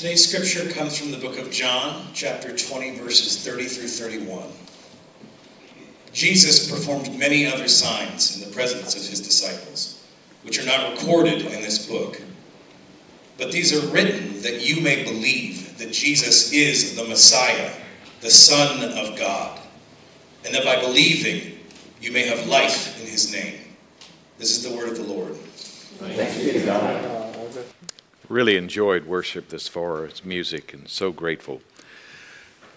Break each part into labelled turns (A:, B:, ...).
A: Today's scripture comes from the book of John, chapter 20, verses 30 through 31. Jesus performed many other signs in the presence of his disciples, which are not recorded in this book. But these are written that you may believe that Jesus is the Messiah, the Son of God, and that by believing you may have life in his name. This is the word of the Lord.
B: Thanks be to God.
C: Really enjoyed worship this far. It's music and so grateful.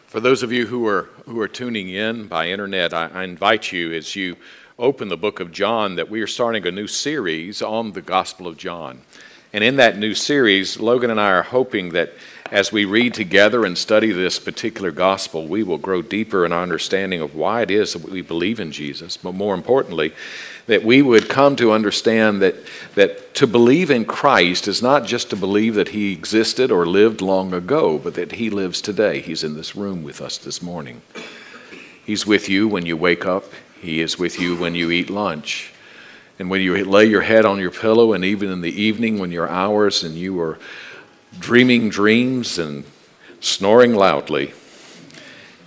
C: For those of you who are who are tuning in by internet, I, I invite you as you open the book of John that we are starting a new series on the Gospel of John. And in that new series, Logan and I are hoping that as we read together and study this particular gospel, we will grow deeper in our understanding of why it is that we believe in Jesus, but more importantly, that we would come to understand that, that to believe in Christ is not just to believe that he existed or lived long ago, but that he lives today. He's in this room with us this morning. He's with you when you wake up, he is with you when you eat lunch. And when you lay your head on your pillow, and even in the evening when you're hours and you are dreaming dreams and snoring loudly,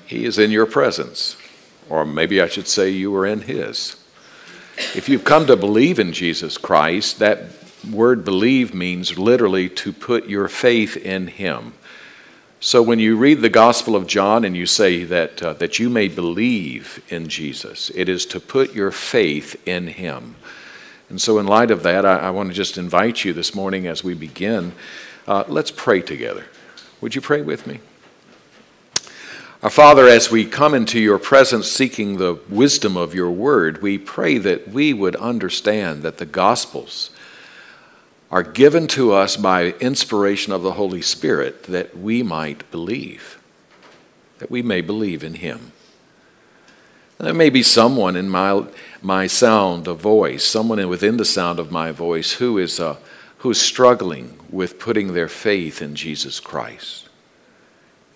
C: He is in your presence. Or maybe I should say, you are in His. If you've come to believe in Jesus Christ, that word believe means literally to put your faith in Him. So when you read the Gospel of John and you say that, uh, that you may believe in Jesus, it is to put your faith in Him. And so, in light of that, I, I want to just invite you this morning as we begin uh, let's pray together. Would you pray with me? Our Father, as we come into your presence seeking the wisdom of your word, we pray that we would understand that the Gospels are given to us by inspiration of the Holy Spirit that we might believe, that we may believe in Him. There may be someone in my, my sound of voice, someone within the sound of my voice who is a who's struggling with putting their faith in Jesus Christ.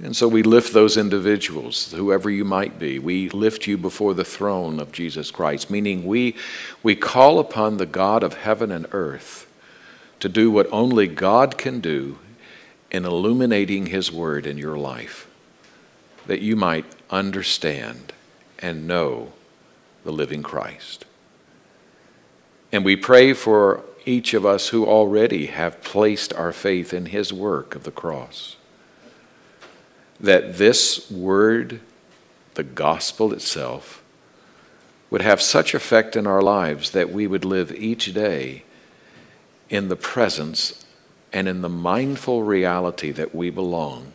C: And so we lift those individuals, whoever you might be, we lift you before the throne of Jesus Christ, meaning we, we call upon the God of heaven and earth to do what only God can do in illuminating His Word in your life, that you might understand and know the living Christ. And we pray for each of us who already have placed our faith in his work of the cross. That this word, the gospel itself, would have such effect in our lives that we would live each day in the presence and in the mindful reality that we belong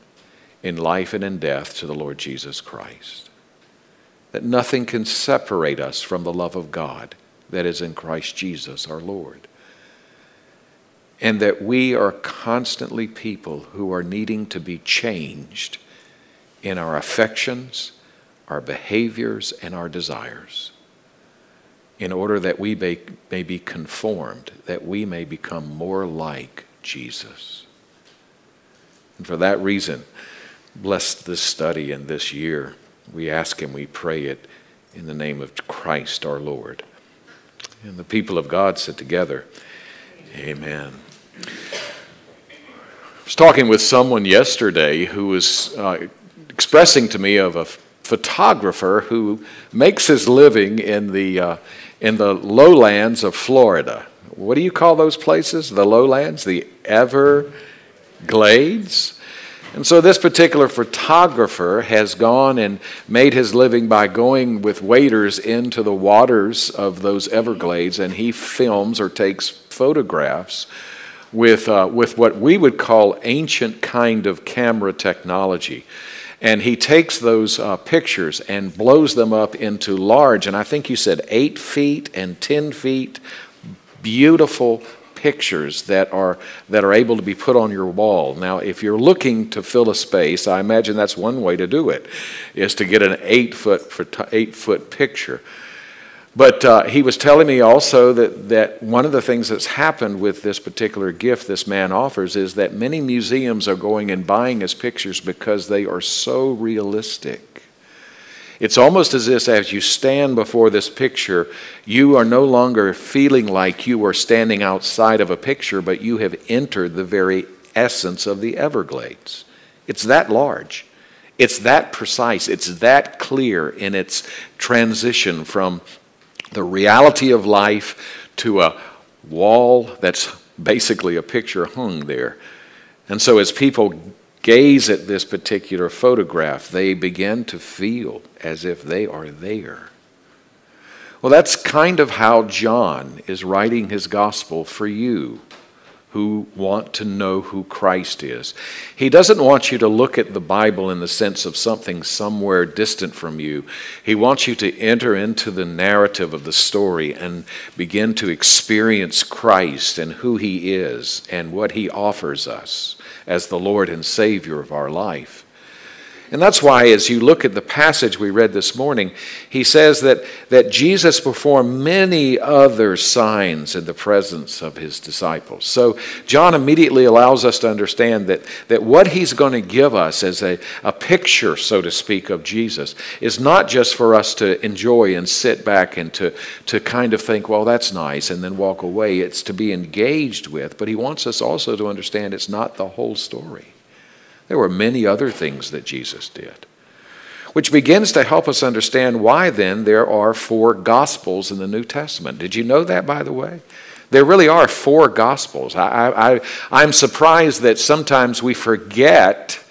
C: in life and in death to the Lord Jesus Christ. That nothing can separate us from the love of God that is in Christ Jesus our Lord and that we are constantly people who are needing to be changed in our affections, our behaviors, and our desires in order that we may, be conformed, that we may become more like Jesus. And for that reason, bless this study and this year. We ask and we pray it in the name of Christ our Lord. And the people of God sit together. Amen. I was talking with someone yesterday who was uh, expressing to me of a photographer who makes his living in the, uh, in the lowlands of Florida. What do you call those places? The lowlands? The Everglades? And so this particular photographer has gone and made his living by going with waders into the waters of those Everglades and he films or takes photographs with, uh, with what we would call ancient kind of camera technology. And he takes those uh, pictures and blows them up into large, and I think you said eight feet and 10 feet, beautiful pictures that are, that are able to be put on your wall. Now, if you're looking to fill a space, I imagine that's one way to do it, is to get an eight foot, eight foot picture. But uh, he was telling me also that, that one of the things that's happened with this particular gift this man offers is that many museums are going and buying his pictures because they are so realistic. It's almost as if, as you stand before this picture, you are no longer feeling like you are standing outside of a picture, but you have entered the very essence of the Everglades. It's that large. It's that precise. It's that clear in its transition from the reality of life to a wall that's basically a picture hung there. And so as people gaze at this particular photograph, they begin to feel as if they are there. Well, that's kind of how John is writing his gospel for you who want to know who Christ is. He doesn't want you to look at the Bible in the sense of something somewhere distant from you. He wants you to enter into the narrative of the story and begin to experience Christ and who He is and what He offers us as the Lord and Savior of our life. And that's why, as you look at the passage we read this morning, he says that, that Jesus performed many other signs in the presence of his disciples. So, John immediately allows us to understand that, that what he's going to give us as a, a picture, so to speak, of Jesus is not just for us to enjoy and sit back and to, to kind of think, well, that's nice, and then walk away. It's to be engaged with, but he wants us also to understand it's not the whole story. There were many other things that Jesus did, which begins to help us understand why then there are four Gospels in the New Testament. Did you know that, by the way? There really are four Gospels. I, I'm surprised that sometimes we forget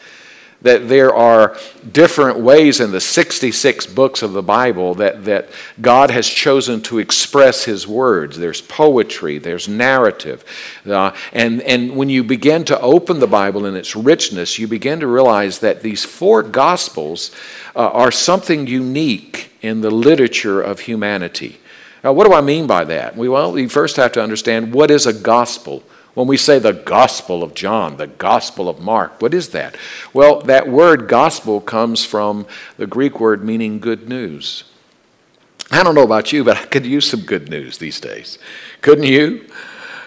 C: that there are different ways in the 66 books of the Bible that, that God has chosen to express His words. There's poetry, there's narrative. Uh, and, and when you begin to open the Bible in its richness, you begin to realize that these four Gospels uh, are something unique in the literature of humanity. Now, what do I mean by that? We, well, we first have to understand what is a gospel. When we say the Gospel of John, the Gospel of Mark, what is that? Well, that word gospel comes from the Greek word meaning good news. I don't know about you, but I could use some good news these days. Couldn't you?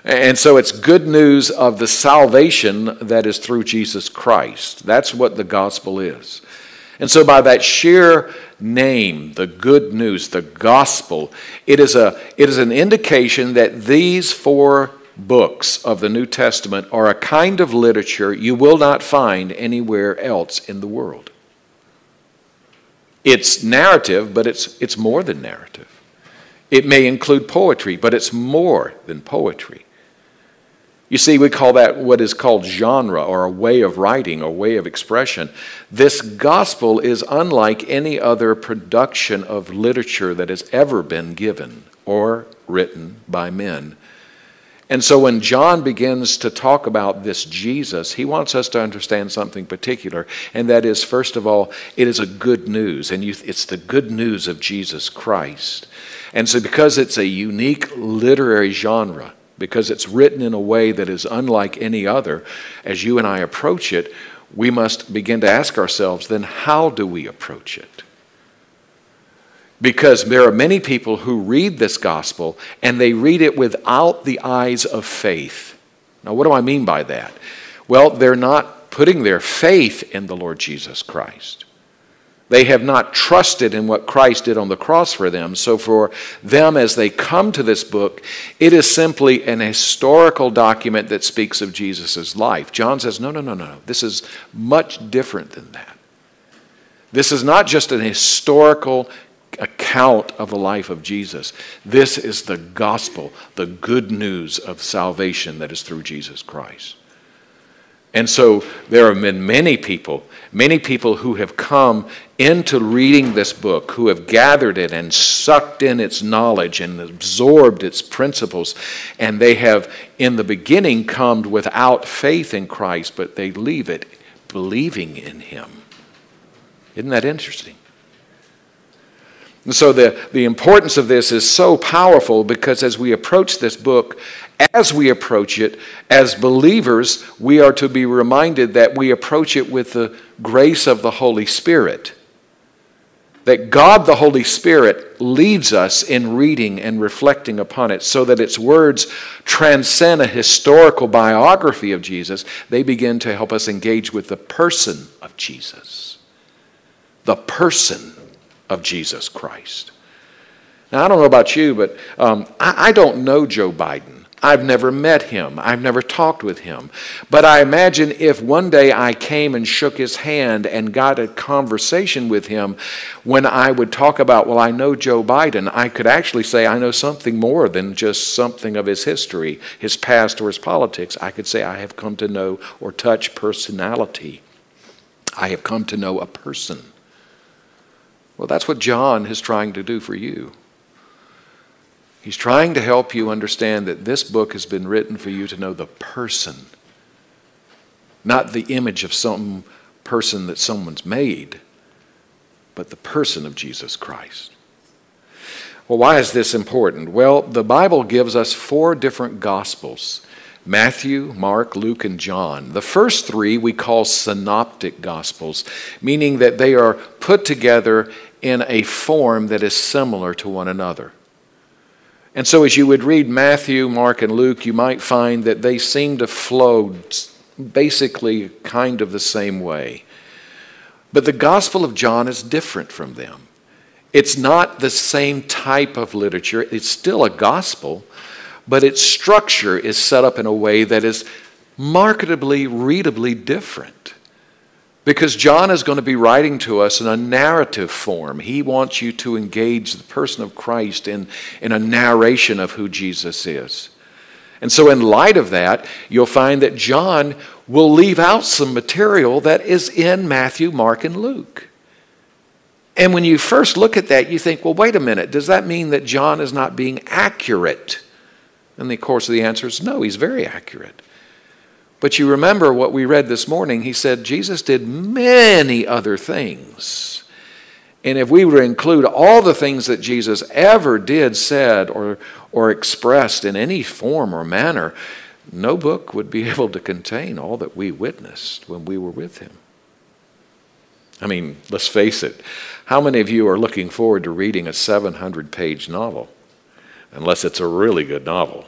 C: And so it's good news of the salvation that is through Jesus Christ. That's what the gospel is. And so, by that sheer name, the good news, the gospel, it is, a, it is an indication that these four books of the New Testament are a kind of literature you will not find anywhere else in the world. It's narrative, but it's, it's more than narrative. It may include poetry, but it's more than poetry. You see, we call that what is called genre or a way of writing or way of expression. This gospel is unlike any other production of literature that has ever been given or written by men. And so when John begins to talk about this Jesus, he wants us to understand something particular. And that is, first of all, it is a good news. And you, it's the good news of Jesus Christ. And so, because it's a unique literary genre, because it's written in a way that is unlike any other, as you and I approach it, we must begin to ask ourselves then, how do we approach it? Because there are many people who read this gospel and they read it without the eyes of faith. Now, what do I mean by that? Well, they're not putting their faith in the Lord Jesus Christ. They have not trusted in what Christ did on the cross for them. So, for them, as they come to this book, it is simply an historical document that speaks of Jesus' life. John says, no, no, no, no. This is much different than that. This is not just an historical account of the life of Jesus. This is the gospel, the good news of salvation that is through Jesus Christ. And so there have been many people, many people who have come into reading this book, who have gathered it and sucked in its knowledge and absorbed its principles. And they have, in the beginning, come without faith in Christ, but they leave it believing in Him. Isn't that interesting? And so the, the importance of this is so powerful because as we approach this book, as we approach it, as believers, we are to be reminded that we approach it with the grace of the Holy Spirit. That God the Holy Spirit leads us in reading and reflecting upon it so that its words transcend a historical biography of Jesus. They begin to help us engage with the person of Jesus. The person of Jesus Christ. Now, I don't know about you, but um, I, I, don't know Joe Biden. I've never met him. I've never talked with him. But I imagine if one day I came and shook his hand and got a conversation with him, when I would talk about, well, I know Joe Biden, I could actually say I know something more than just something of his history, his past, or his politics. I could say I have come to know or touch personality. I have come to know a person. Well, that's what John is trying to do for you. He's trying to help you understand that this book has been written for you to know the person, not the image of some person that someone's made, but the person of Jesus Christ. Well, why is this important? Well, the Bible gives us four different gospels Matthew, Mark, Luke, and John. The first three we call synoptic gospels, meaning that they are put together in a form that is similar to one another. And so, as you would read Matthew, Mark, and Luke, you might find that they seem to flow basically kind of the same way. But the Gospel of John is different from them. It's not the same type of literature, it's still a gospel, but its structure is set up in a way that is marketably, readably different. Because John is going to be writing to us in a narrative form. He wants you to engage the person of Christ in, in a narration of who Jesus is. And so, in light of that, you'll find that John will leave out some material that is in Matthew, Mark, and Luke. And when you first look at that, you think, well, wait a minute, does that mean that John is not being accurate? And of course, of the answer is no, he's very accurate. But you remember what we read this morning. He said Jesus did many other things. And if we were to include all the things that Jesus ever did, said, or, or expressed in any form or manner, no book would be able to contain all that we witnessed when we were with him. I mean, let's face it. How many of you are looking forward to reading a 700 page novel? Unless it's a really good novel.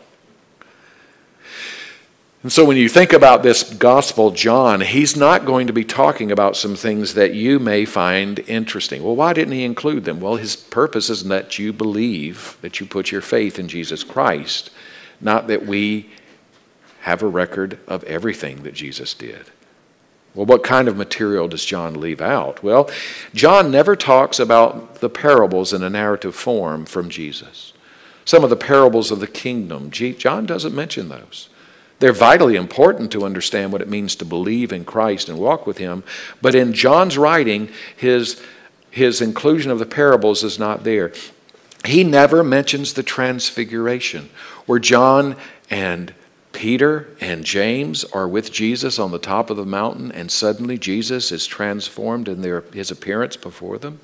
C: And so when you think about this gospel, John, he's not going to be talking about some things that you may find interesting. Well, why didn't he include them? Well, his purpose is that you believe, that you put your faith in Jesus Christ, not that we have a record of everything that Jesus did. Well, what kind of material does John leave out? Well, John never talks about the parables in a narrative form from Jesus. Some of the parables of the kingdom, John doesn't mention those. They're vitally important to understand what it means to believe in Christ and walk with Him. But in John's writing, his, his inclusion of the parables is not there. He never mentions the transfiguration, where John and Peter and James are with Jesus on the top of the mountain, and suddenly Jesus is transformed in their, his appearance before them.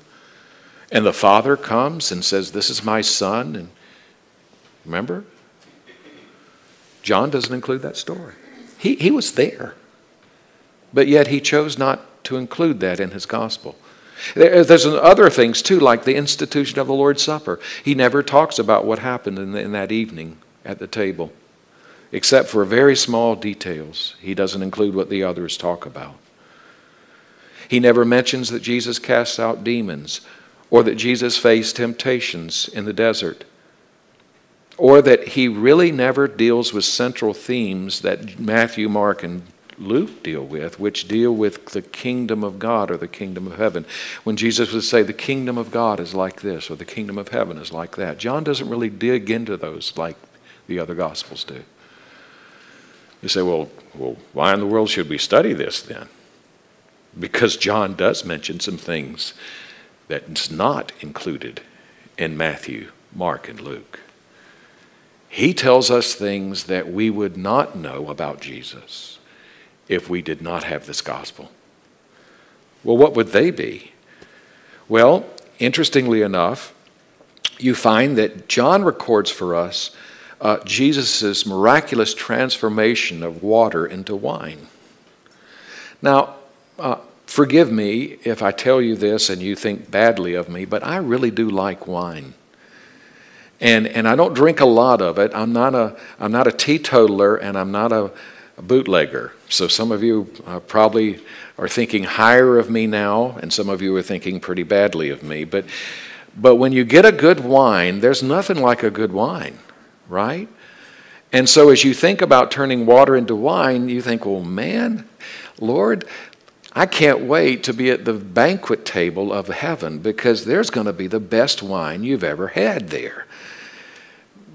C: And the Father comes and says, This is my Son. And remember? John doesn't include that story. He, he was there, but yet he chose not to include that in his gospel. There, there's other things too, like the institution of the Lord's Supper. He never talks about what happened in, the, in that evening at the table, except for very small details. He doesn't include what the others talk about. He never mentions that Jesus casts out demons or that Jesus faced temptations in the desert or that he really never deals with central themes that Matthew, Mark, and Luke deal with, which deal with the kingdom of God or the kingdom of heaven. When Jesus would say, the kingdom of God is like this, or the kingdom of heaven is like that, John doesn't really dig into those like the other gospels do. You say, well, well, why in the world should we study this then? Because John does mention some things that's not included in Matthew, Mark, and Luke. He tells us things that we would not know about Jesus if we did not have this gospel. Well, what would they be? Well, interestingly enough, you find that John records for us uh, Jesus' miraculous transformation of water into wine. Now, uh, forgive me if I tell you this and you think badly of me, but I really do like wine. And, and I don't drink a lot of it. I'm not a, I'm not a teetotaler and I'm not a, a bootlegger. So some of you uh, probably are thinking higher of me now, and some of you are thinking pretty badly of me. But, but when you get a good wine, there's nothing like a good wine, right? And so as you think about turning water into wine, you think, well, man, Lord, I can't wait to be at the banquet table of heaven because there's going to be the best wine you've ever had there.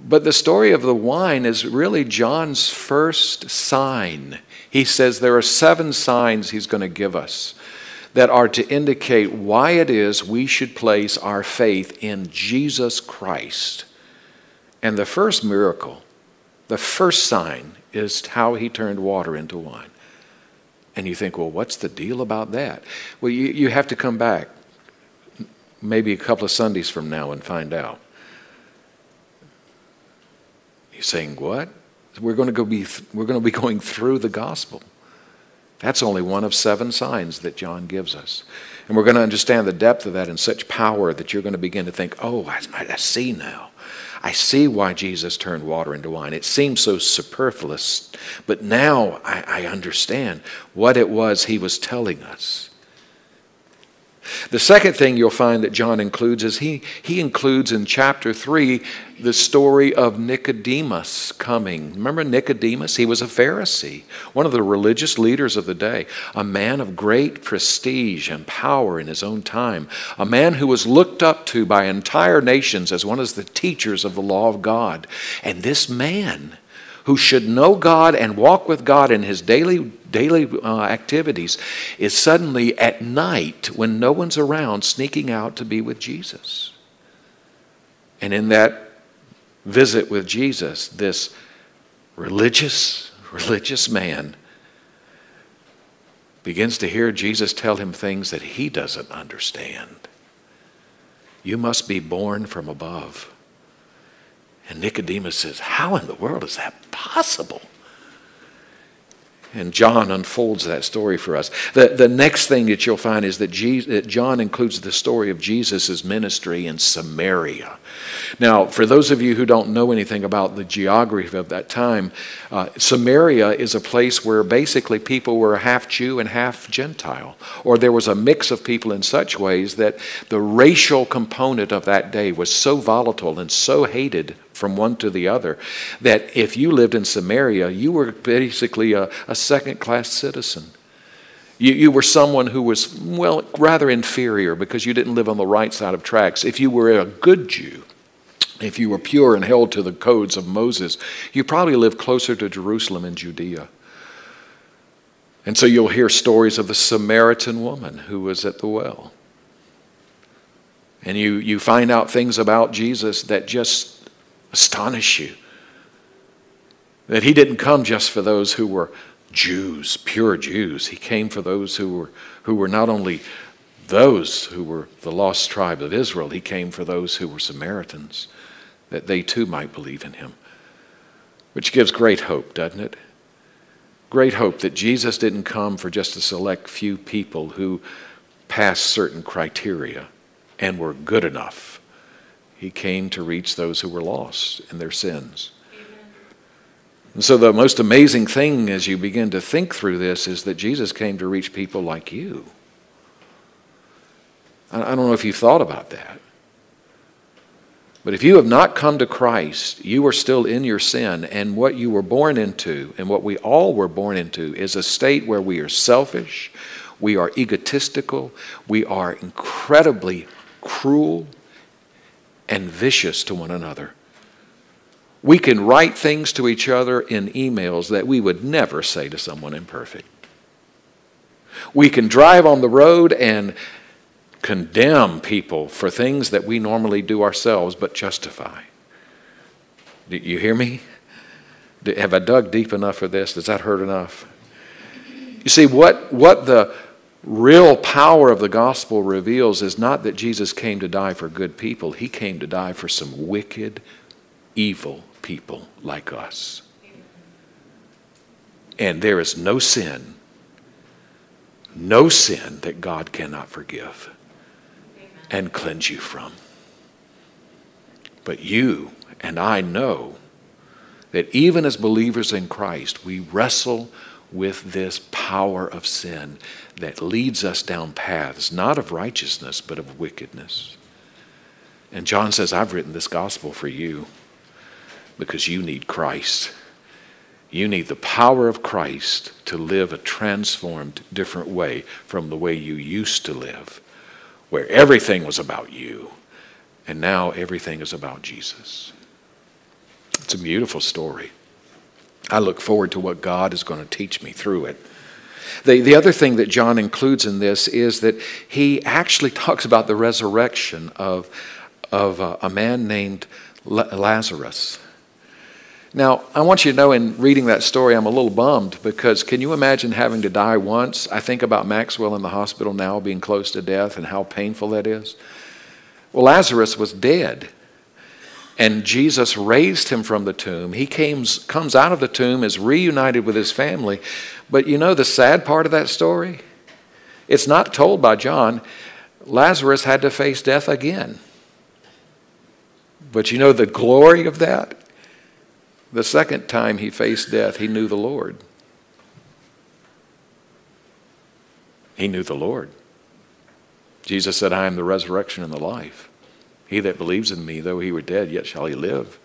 C: But the story of the wine is really John's first sign. He says there are seven signs he's going to give us that are to indicate why it is we should place our faith in Jesus Christ. And the first miracle, the first sign, is how he turned water into wine. And you think, well, what's the deal about that? Well, you, you have to come back maybe a couple of Sundays from now and find out. You're saying, what? We're going to go be, we're going to be going through the gospel. That's only one of seven signs that John gives us. And we're going to understand the depth of that in such power that you're going to begin to think, oh, I, I see now. I see why Jesus turned water into wine. It seems so superfluous, but now I, I understand what it was he was telling us. The second thing you'll find that John includes is he, he includes in chapter 3 the story of Nicodemus coming. Remember Nicodemus? He was a Pharisee, one of the religious leaders of the day, a man of great prestige and power in his own time, a man who was looked up to by entire nations as one of the teachers of the law of God. And this man, who should know God and walk with God in his daily, daily uh, activities, is suddenly at night, when no one's around, sneaking out to be with Jesus. And in that visit with Jesus, this religious, religious man begins to hear Jesus tell him things that he doesn't understand. You must be born from above. And Nicodemus says, How in the world is that possible? And John unfolds that story for us. The, the next thing that you'll find is that, Jesus, that John includes the story of Jesus' ministry in Samaria. Now, for those of you who don't know anything about the geography of that time, uh, Samaria is a place where basically people were half Jew and half Gentile, or there was a mix of people in such ways that the racial component of that day was so volatile and so hated from one to the other. That if you lived in Samaria, you were basically a, a second class citizen. You, you were someone who was, well, rather inferior because you didn't live on the right side of tracks. If you were a good Jew, if you were pure and held to the codes of Moses, you probably lived closer to Jerusalem and Judea. And so you'll hear stories of the Samaritan woman who was at the well. And you, you find out things about Jesus that just astonish you. That he didn't come just for those who were Jews, pure Jews. He came for those who were, who were not only those who were the lost tribe of Israel, he came for those who were Samaritans, that they too might believe in him. Which gives great hope, doesn't it? Great hope that Jesus didn't come for just a select few people who passed certain criteria and were good enough he came to reach those who were lost in their sins. And so, the most amazing thing as you begin to think through this is that Jesus came to reach people like you. I don't know if you've thought about that. But if you have not come to Christ, you are still in your sin, and what you were born into, and what we all were born into, is a state where we are selfish, we are egotistical, we are incredibly cruel, and vicious to one another. We can write things to each other in emails that we would never say to someone imperfect. We can drive on the road and condemn people for things that we normally do ourselves but justify. Do you hear me? Have I dug deep enough for this? Does that hurt enough? You see, what, what the real power of the gospel reveals is not that Jesus came to die for good people, he came to die for some wicked, evil people like us. And there is no sin, no sin that God cannot forgive and cleanse you from. But you and I know that even as believers in Christ, we wrestle with this power of sin that leads us down paths, not of righteousness, but of wickedness. And John says, I've written this gospel for you because you need Christ. You need the power of Christ to live a transformed, different way from the way you used to live, where everything was about you, and now everything is about Jesus. It's a beautiful story. I look forward to what God is going to teach me through it. The, the other thing that John includes in this is that he actually talks about the resurrection of, of a, a man named Lazarus. Now, I want you to know in reading that story, I'm a little bummed because can you imagine having to die once? I think about Maxwell in the hospital now being close to death and how painful that is. Well, Lazarus was dead and Jesus raised him from the tomb. He came, comes out of the tomb, is reunited with his family. But you know the sad part of that story? It's not told by John. Lazarus had to face death again. But you know the glory of that? The second time he faced death, he knew the Lord. He knew the Lord. Jesus said, I am the resurrection and the life. He that believes in me, though he were dead, yet shall he live.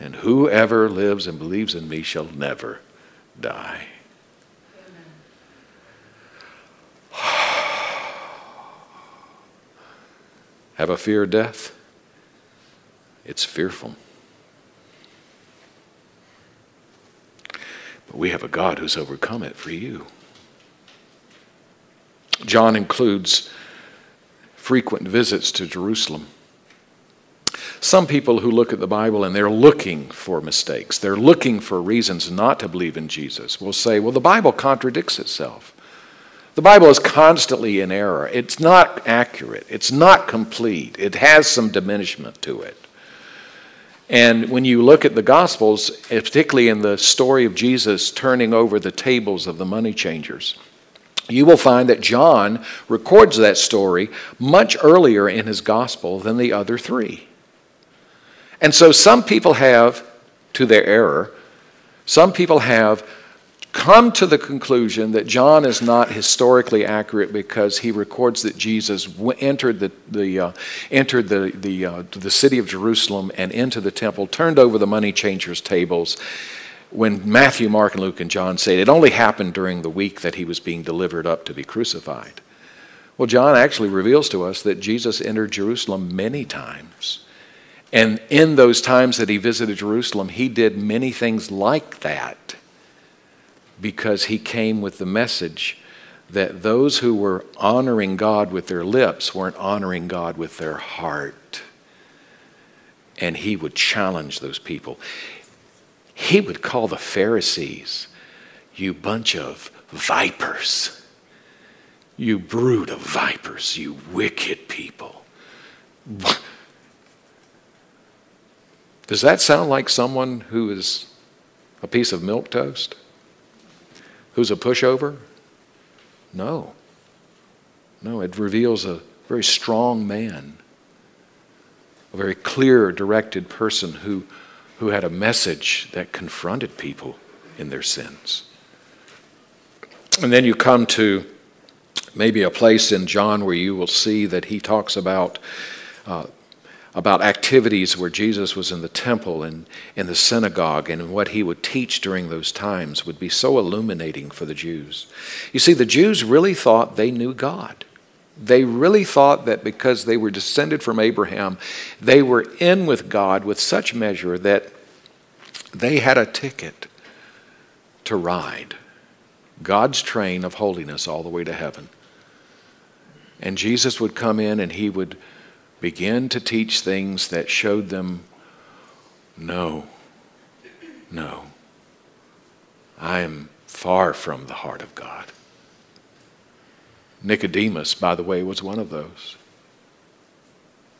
C: And whoever lives and believes in me shall never die. Have a fear of death? It's fearful. But we have a God who's overcome it for you. John includes frequent visits to Jerusalem. Some people who look at the Bible and they're looking for mistakes, they're looking for reasons not to believe in Jesus, will say, well, the Bible contradicts itself. The Bible is constantly in error. It's not accurate. It's not complete. It has some diminishment to it. And when you look at the Gospels, particularly in the story of Jesus turning over the tables of the money changers, you will find that John records that story much earlier in his Gospel than the other three. And so some people have, to their error, some people have come to the conclusion that John is not historically accurate because he records that Jesus entered the, the, uh, entered the, the, uh, the city of Jerusalem and into the temple, turned over the money changers' tables. When Matthew, Mark, and Luke and John say it only happened during the week that he was being delivered up to be crucified. Well, John actually reveals to us that Jesus entered Jerusalem many times and in those times that he visited Jerusalem, he did many things like that because he came with the message that those who were honoring God with their lips weren't honoring God with their heart. And he would challenge those people. He would call the Pharisees, you bunch of vipers, you brood of vipers, you wicked people. Does that sound like someone who is a piece of milk toast? Who's a pushover? No. No, it reveals a very strong man, a very clear, directed person who, who had a message that confronted people in their sins. And then you come to maybe a place in John where you will see that he talks about uh, about activities where Jesus was in the temple and in the synagogue and what he would teach during those times would be so illuminating for the Jews. You see, the Jews really thought they knew God. They really thought that because they were descended from Abraham, they were in with God with such measure that they had a ticket to ride God's train of holiness all the way to heaven. And Jesus would come in and he would begin to teach things that showed them no, no, I am far from the heart of God. Nicodemus, by the way, was one of those.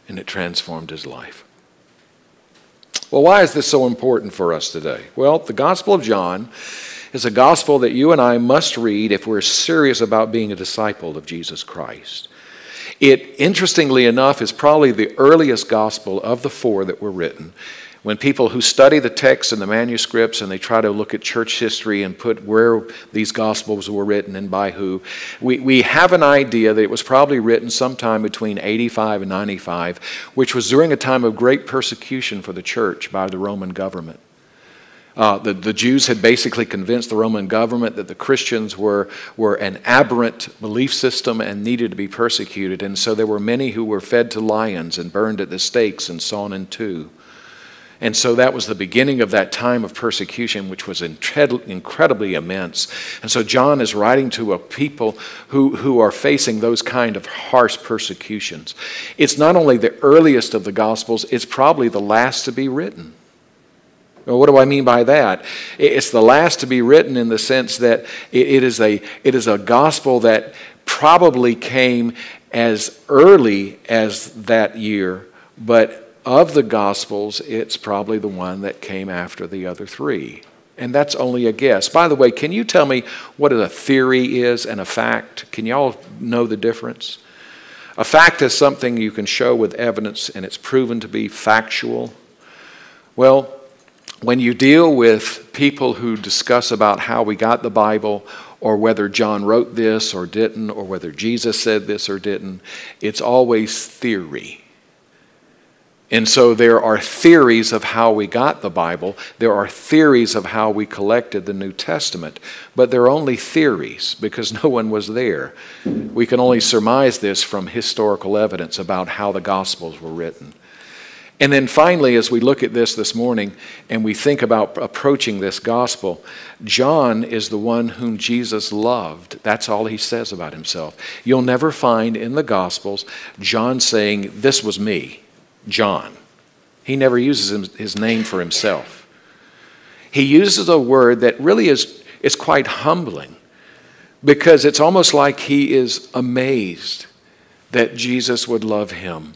C: And it transformed his life. Well, why is this so important for us today? Well, the Gospel of John is a gospel that you and I must read if we're serious about being a disciple of Jesus Christ. It, interestingly enough, is probably the earliest gospel of the four that were written. When people who study the text and the manuscripts and they try to look at church history and put where these gospels were written and by who, we, we have an idea that it was probably written sometime between 85 and 95, which was during a time of great persecution for the church by the Roman government. Uh, the, the Jews had basically convinced the Roman government that the Christians were, were an aberrant belief system and needed to be persecuted. And so there were many who were fed to lions and burned at the stakes and sawn in two. And so that was the beginning of that time of persecution, which was incredibly immense. And so John is writing to a people who, who are facing those kind of harsh persecutions. It's not only the earliest of the Gospels, it's probably the last to be written. Well, what do I mean by that? It's the last to be written in the sense that it is a, it is a gospel that probably came as early as that year, but of the gospels, it's probably the one that came after the other three. And that's only a guess. By the way, can you tell me what a theory is and a fact? Can y'all know the difference? A fact is something you can show with evidence and it's proven to be factual. Well, when you deal with people who discuss about how we got the Bible or whether John wrote this or didn't or whether Jesus said this or didn't, it's always theory. And so there are theories of how we got the Bible. There are theories of how we collected the New Testament. But they're only theories because no one was there. We can only surmise this from historical evidence about how the Gospels were written. And then finally, as we look at this this morning and we think about approaching this gospel, John is the one whom Jesus loved. That's all he says about himself. You'll never find in the gospels John saying, This was me, John. He never uses his name for himself. He uses a word that really is, is quite humbling because it's almost like he is amazed that Jesus would love him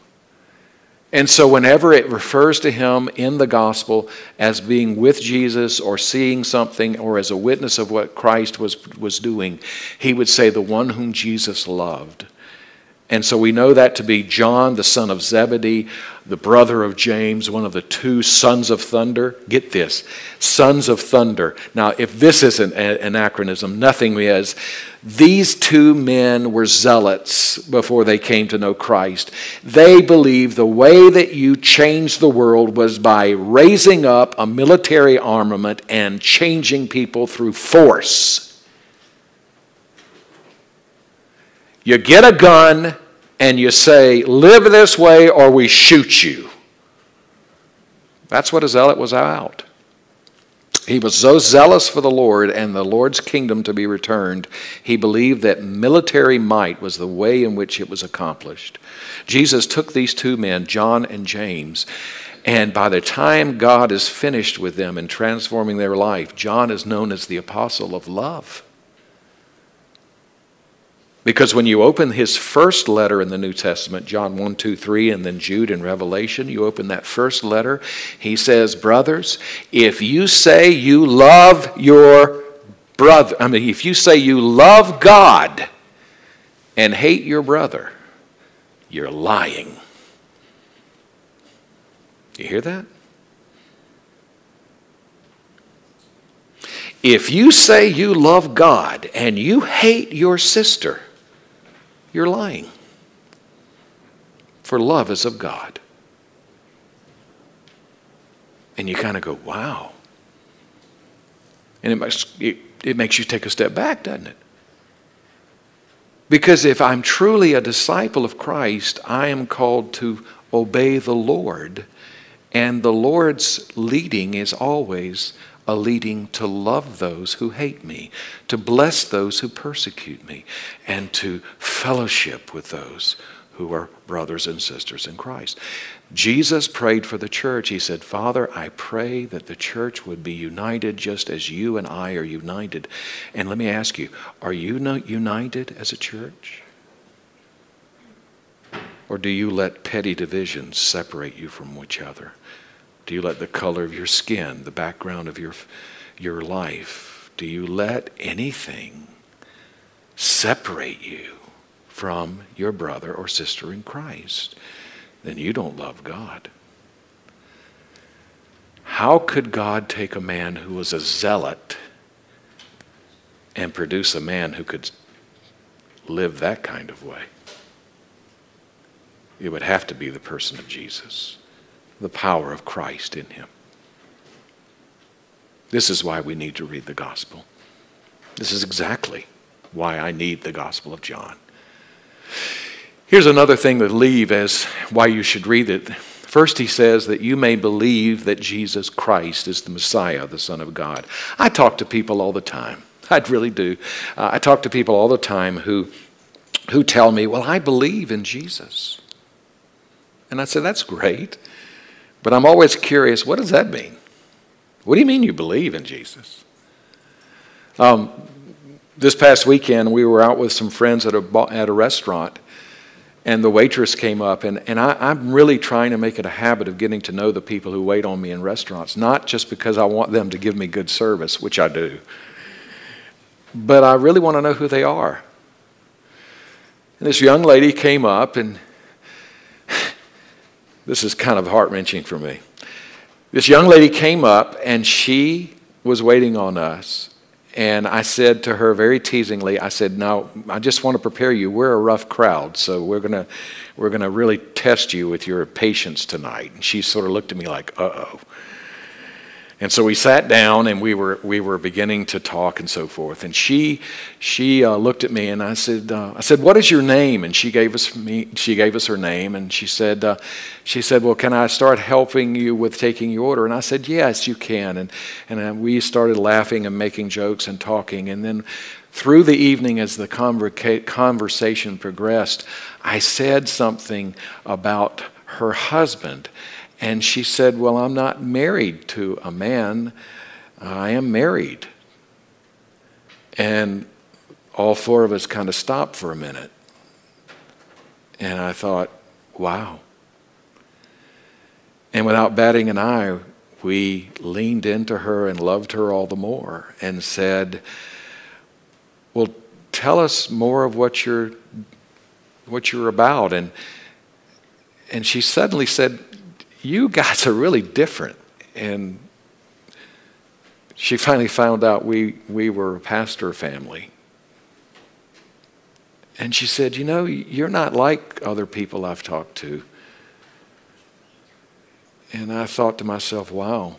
C: and so, whenever it refers to him in the gospel as being with Jesus or seeing something or as a witness of what Christ was, was doing, he would say, The one whom Jesus loved. And so we know that to be John, the son of Zebedee, the brother of James, one of the two sons of thunder. Get this sons of thunder. Now, if this isn't an anachronism, nothing is. These two men were zealots before they came to know Christ. They believed the way that you changed the world was by raising up a military armament and changing people through force. You get a gun and you say, Live this way or we shoot you. That's what a zealot was out. He was so zealous for the Lord and the Lord's kingdom to be returned, he believed that military might was the way in which it was accomplished. Jesus took these two men, John and James, and by the time God is finished with them and transforming their life, John is known as the apostle of love. Because when you open his first letter in the New Testament, John 1, 2, 3, and then Jude in Revelation, you open that first letter, he says, Brothers, if you say you love your brother, I mean, if you say you love God and hate your brother, you're lying. You hear that? If you say you love God and you hate your sister, you're lying. For love is of God. And you kind of go, wow. And it makes, it, it makes you take a step back, doesn't it? Because if I'm truly a disciple of Christ, I am called to obey the Lord. And the Lord's leading is always a leading to love those who hate me, to bless those who persecute me, and to fellowship with those who are brothers and sisters in Christ. Jesus prayed for the church. He said, Father, I pray that the church would be united just as you and I are united. And let me ask you, are you not united as a church? Or do you let petty divisions separate you from each other? Do you let the color of your skin, the background of your, your life, do you let anything separate you from your brother or sister in Christ? Then you don't love God. How could God take a man who was a zealot and produce a man who could live that kind of way? It would have to be the person of Jesus the power of Christ in him. This is why we need to read the gospel. This is exactly why I need the gospel of John. Here's another thing to leave as why you should read it. First, he says that you may believe that Jesus Christ is the Messiah, the Son of God. I talk to people all the time. I really do. Uh, I talk to people all the time who, who tell me, Well, I believe in Jesus. And I say, That's great. But I'm always curious, what does that mean? What do you mean you believe in Jesus? Um, this past weekend, we were out with some friends at a, at a restaurant, and the waitress came up and, and I, i'm really trying to make it a habit of getting to know the people who wait on me in restaurants not just because i want them to give me good service which i do but i really want to know who they are and this young lady came up and this is kind of heart-wrenching for me this young lady came up and she was waiting on us and I said to her very teasingly, I said, Now, I just want to prepare you. We're a rough crowd, so we're going we're to really test you with your patience tonight. And she sort of looked at me like, Uh oh. And so we sat down and we were, we were beginning to talk and so forth. And she, she uh, looked at me and I said, uh, I said, what is your name? And she gave us, me, she gave us her name and she said, uh, she said, well, can I start helping you with taking your order? And I said, yes, you can. And, and uh, we started laughing and making jokes and talking. And then through the evening, as the conversation progressed, I said something about her husband and she said, Well, I'm not married to a man, I am married. And all four of us kind of stopped for a minute. And I thought, wow. And without batting an eye, we leaned into her and loved her all the more and said, Well, tell us more of what you're what you're about. And and she suddenly said, you guys are really different. And she finally found out we, we were a pastor family. And she said, You know, you're not like other people I've talked to. And I thought to myself, wow,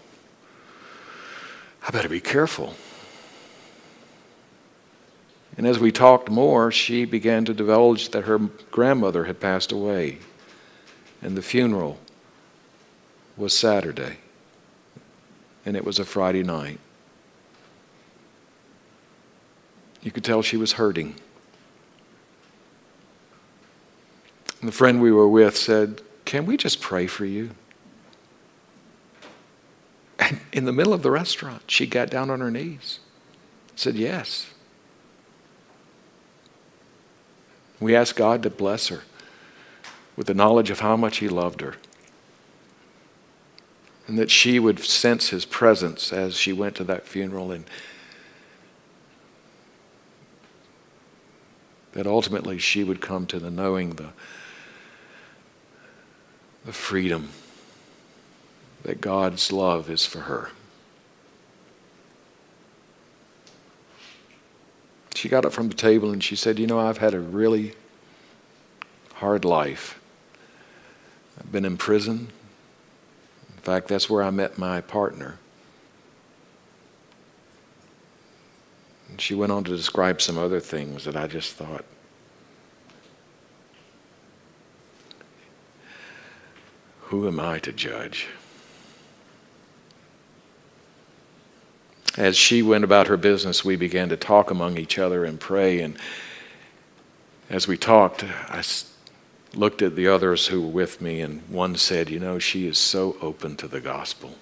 C: I better be careful. And as we talked more, she began to divulge that her grandmother had passed away and the funeral was Saturday, and it was a Friday night. You could tell she was hurting. And the friend we were with said, Can we just pray for you? And in the middle of the restaurant, she got down on her knees, said, Yes. We asked God to bless her with the knowledge of how much He loved her and that she would sense his presence as she went to that funeral and that ultimately she would come to the knowing the, the freedom that God's love is for her. She got up from the table and she said, You know, I've had a really hard life. I've been in prison fact, that's where I met my partner. And she went on to describe some other things that I just thought, who am I to judge? As she went about her business, we began to talk among each other and pray. And as we talked, I looked at the others who were with me, and one said, You know, she is so open to the gospel.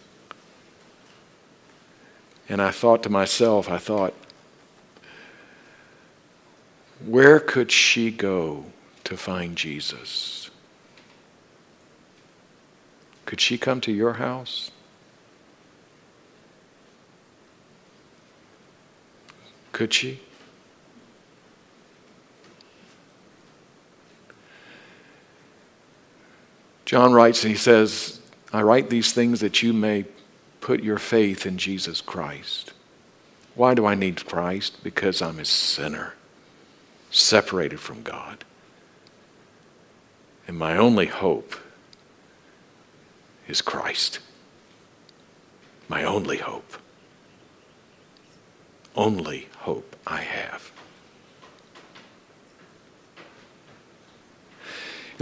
C: And I thought to myself, I thought, where could she go to find Jesus? Could she come to your house? Could she? John writes and he says, I write these things that you may put your faith in Jesus Christ. Why do I need Christ? Because I'm a sinner, separated from God. And my only hope is Christ. My only hope. only hope I have.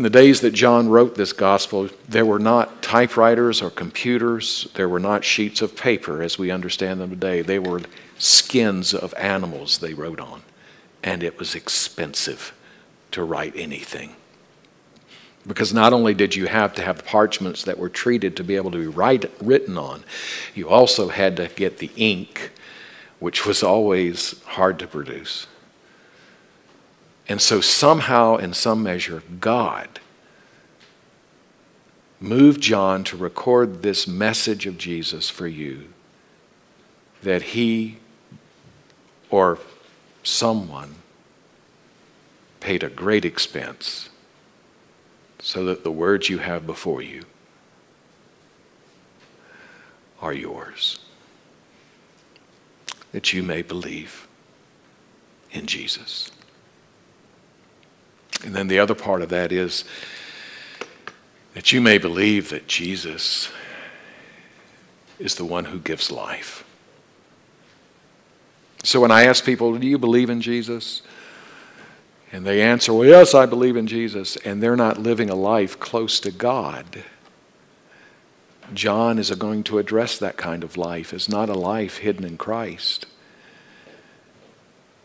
C: In the days that John wrote this gospel, there were not typewriters or computers. There were not sheets of paper as we understand them today. They were skins of animals they wrote on. And it was expensive to write anything. Because not only did you have to have parchments that were treated to be able to be write, written on, you also had to get the ink, which was always hard to produce. And so, somehow, in some measure, God moved John to record this message of Jesus for you that he or someone paid a great expense so that the words you have before you are yours, that you may believe in Jesus. And then the other part of that is that you may believe that Jesus is the one who gives life. So when I ask people, Do you believe in Jesus? And they answer, Well, yes, I believe in Jesus, and they're not living a life close to God. John is going to address that kind of life as not a life hidden in Christ.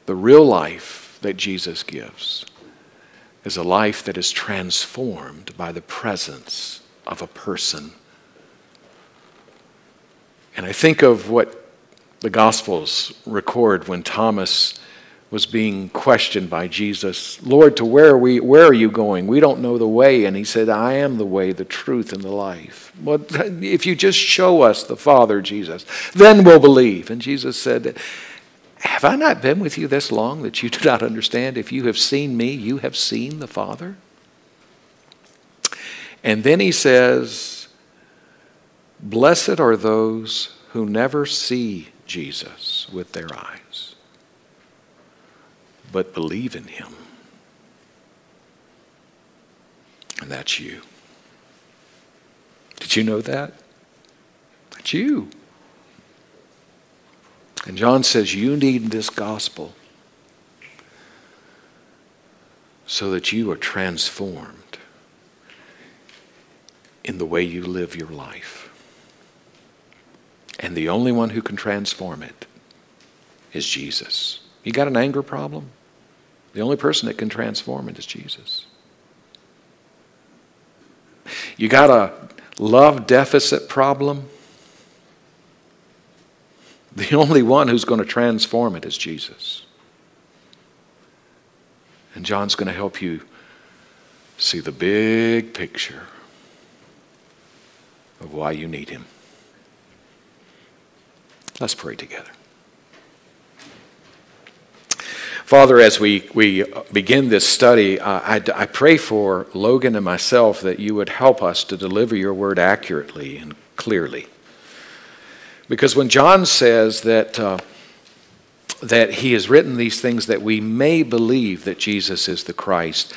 C: The real life that Jesus gives is a life that is transformed by the presence of a person. And I think of what the Gospels record when Thomas was being questioned by Jesus Lord, to where are, we, where are you going? We don't know the way. And he said, I am the way, the truth, and the life. Well, if you just show us the Father, Jesus, then we'll believe. And Jesus said, have I not been with you this long that you do not understand? If you have seen me, you have seen the Father. And then he says, Blessed are those who never see Jesus with their eyes, but believe in him. And that's you. Did you know that? That's you. And John says, You need this gospel so that you are transformed in the way you live your life. And the only one who can transform it is Jesus. You got an anger problem? The only person that can transform it is Jesus. You got a love deficit problem? The only one who's going to transform it is Jesus. And John's going to help you see the big picture of why you need him. Let's pray together. Father, as we, we begin this study, uh, I, I pray for Logan and myself that you would help us to deliver your word accurately and clearly. Because when John says that, uh, that he has written these things that we may believe that Jesus is the Christ,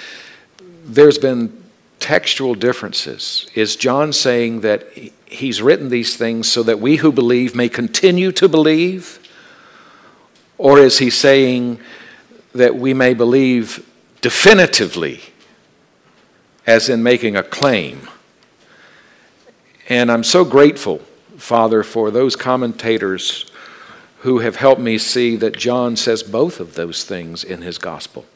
C: there's been textual differences. Is John saying that he's written these things so that we who believe may continue to believe? Or is he saying that we may believe definitively, as in making a claim? And I'm so grateful Father, for those commentators who have helped me see that John says both of those things in his gospel.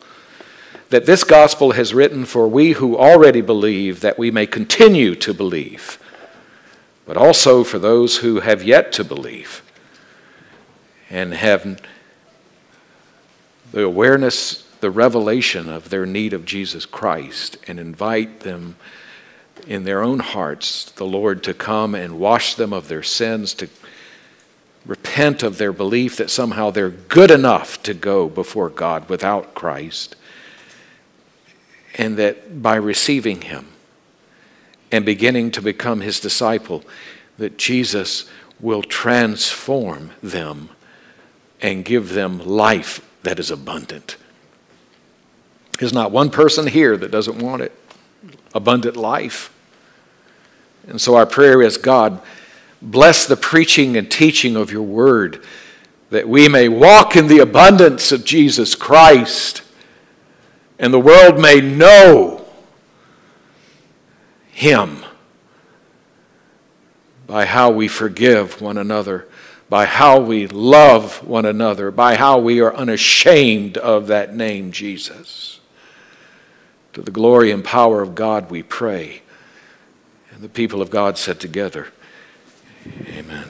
C: That this gospel has written for we who already believe that we may continue to believe, but also for those who have yet to believe and have the awareness, the revelation of their need of Jesus Christ, and invite them in their own hearts the Lord to come and wash them of their sins, to repent of their belief that somehow they're good enough to go before God without Christ, and that by receiving Him and beginning to become His disciple, that Jesus will transform them and give them life that is abundant. There's not one person here that doesn't want it abundant life. And so our prayer is God, bless the preaching and teaching of your word, that we may walk in the abundance of Jesus Christ and the world may know Him by how we forgive one another, by how we love one another, by how we are unashamed of that name, Jesus. To the glory and power of God we pray. And the people of God said together, Amen.